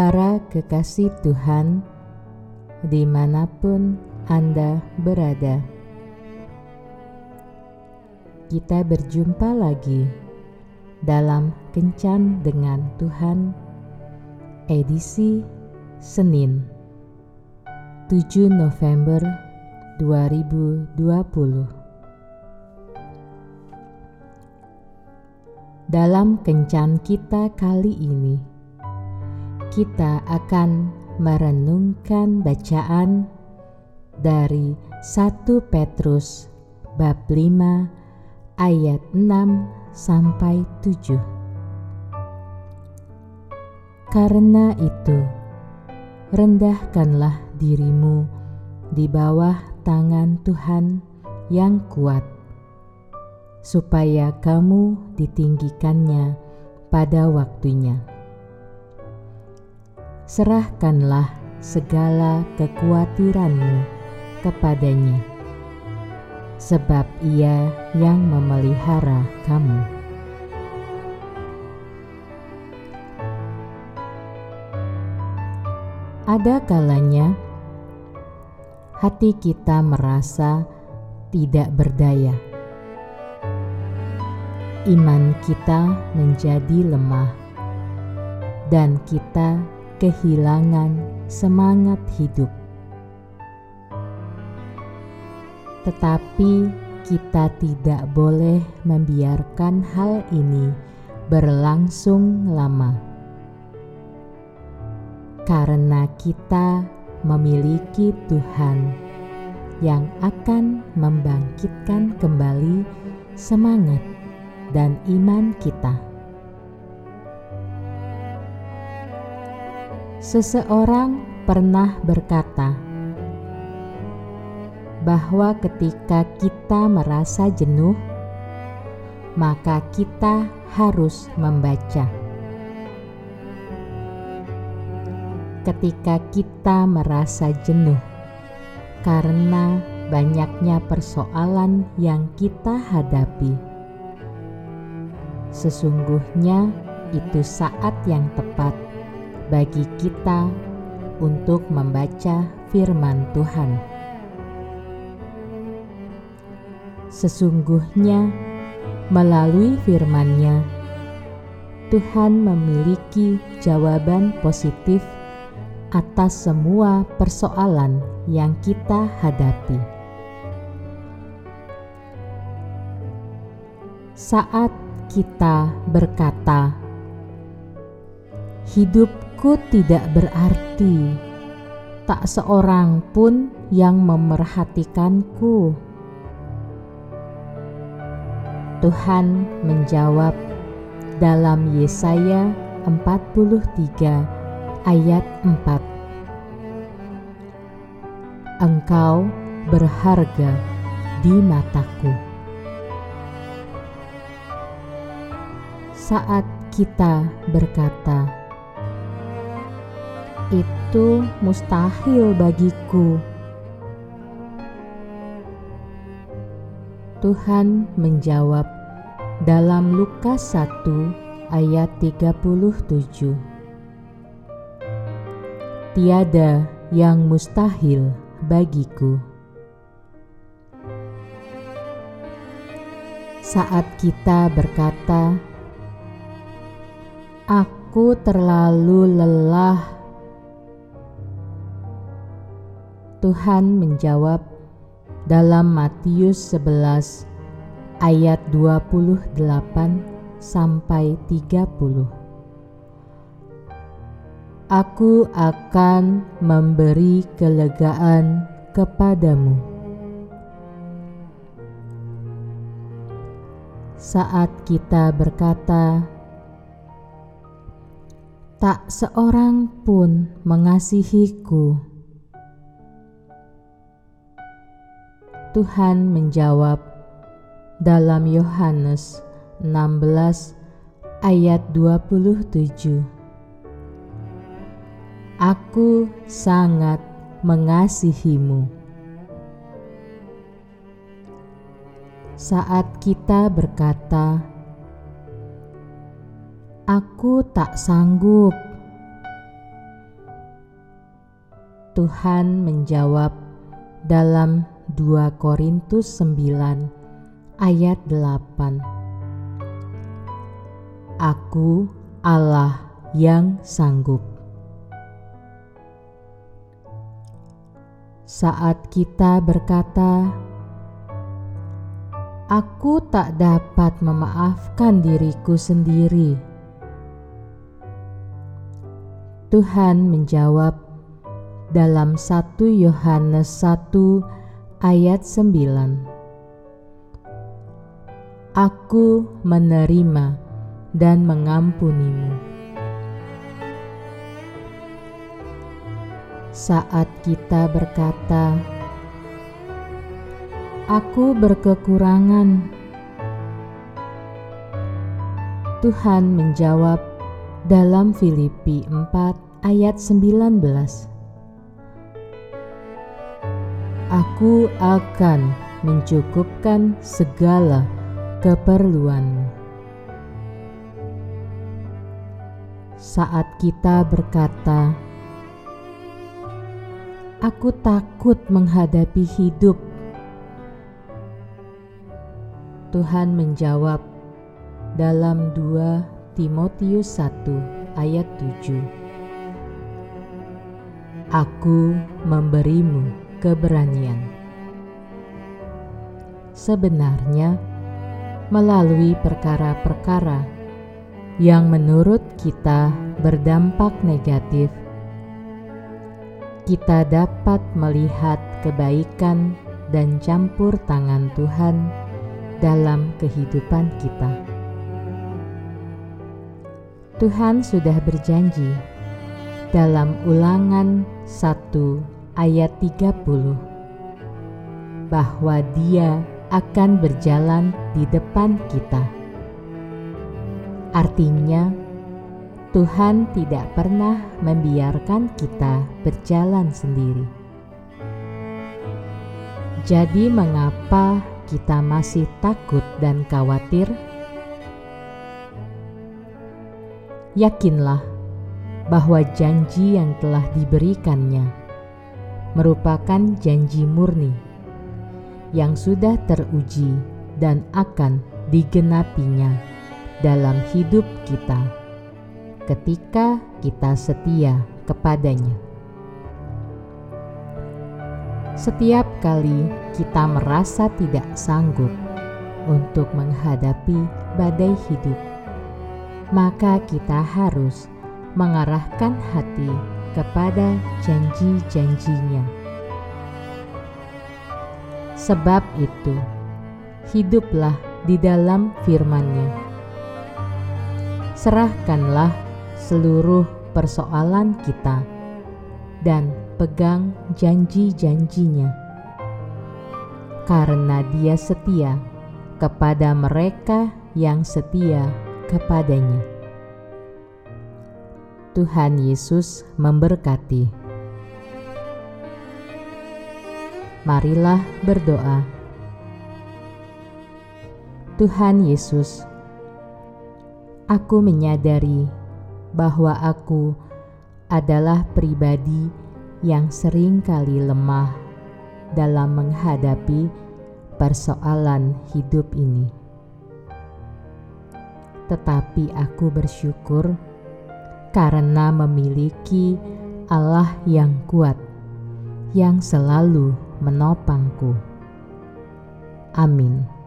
Para kekasih Tuhan, di mana pun Anda berada, kita berjumpa lagi dalam Kencan dengan Tuhan, edisi Senin, 7 November 2020. Dalam kencan kita kali ini, kita akan merenungkan bacaan dari 1 Petrus bab 5 ayat 6 sampai 7. Karena itu, rendahkanlah dirimu di bawah tangan Tuhan yang kuat supaya kamu ditinggikannya pada waktunya. Serahkanlah segala kekhawatiranmu kepadanya, sebab Ia yang memelihara kamu. Ada kalanya hati kita merasa tidak berdaya iman kita menjadi lemah, dan kita kehilangan semangat hidup. Tetapi kita tidak boleh membiarkan hal ini berlangsung lama, karena kita memiliki Tuhan yang akan membangkitkan kembali semangat dan iman kita. Seseorang pernah berkata bahwa ketika kita merasa jenuh, maka kita harus membaca. Ketika kita merasa jenuh karena banyaknya persoalan yang kita hadapi Sesungguhnya itu saat yang tepat bagi kita untuk membaca firman Tuhan. Sesungguhnya melalui firman-Nya Tuhan memiliki jawaban positif atas semua persoalan yang kita hadapi. Saat kita berkata, "Hidupku tidak berarti, tak seorang pun yang memerhatikanku." Tuhan menjawab dalam Yesaya 43 ayat 4. Engkau berharga di mataku. saat kita berkata, "Itu mustahil bagiku." Tuhan menjawab dalam Lukas 1 ayat 37. Tiada yang mustahil bagiku. Saat kita berkata, Aku terlalu lelah. Tuhan menjawab dalam Matius 11 ayat 28 sampai 30. Aku akan memberi kelegaan kepadamu. Saat kita berkata, tak seorang pun mengasihiku. Tuhan menjawab dalam Yohanes 16 ayat 27. Aku sangat mengasihimu. Saat kita berkata, Aku tak sanggup. Tuhan menjawab dalam 2 Korintus 9 ayat 8 Aku Allah yang sanggup Saat kita berkata Aku tak dapat memaafkan diriku sendiri. Tuhan menjawab dalam 1 Yohanes 1 ayat 9. Aku menerima dan mengampunimu. Saat kita berkata, aku berkekurangan. Tuhan menjawab dalam Filipi 4 ayat 19. Aku akan mencukupkan segala keperluanmu. Saat kita berkata, "Aku takut menghadapi hidup Tuhan menjawab dalam 2 Timotius 1 ayat 7 Aku memberimu keberanian Sebenarnya melalui perkara-perkara yang menurut kita berdampak negatif kita dapat melihat kebaikan dan campur tangan Tuhan dalam kehidupan kita. Tuhan sudah berjanji dalam ulangan 1 ayat 30 bahwa dia akan berjalan di depan kita. Artinya, Tuhan tidak pernah membiarkan kita berjalan sendiri. Jadi, mengapa kita masih takut dan khawatir, yakinlah bahwa janji yang telah diberikannya merupakan janji murni yang sudah teruji dan akan digenapinya dalam hidup kita ketika kita setia kepadanya. Setiap kali kita merasa tidak sanggup untuk menghadapi badai hidup, maka kita harus mengarahkan hati kepada janji-janjinya. Sebab itu, hiduplah di dalam firman-Nya. Serahkanlah seluruh persoalan kita dan pegang janji-janjinya. Karena dia setia kepada mereka yang setia kepadanya. Tuhan Yesus memberkati. Marilah berdoa. Tuhan Yesus, aku menyadari bahwa aku adalah pribadi yang sering kali lemah dalam menghadapi persoalan hidup ini. Tetapi aku bersyukur karena memiliki Allah yang kuat, yang selalu menopangku. Amin.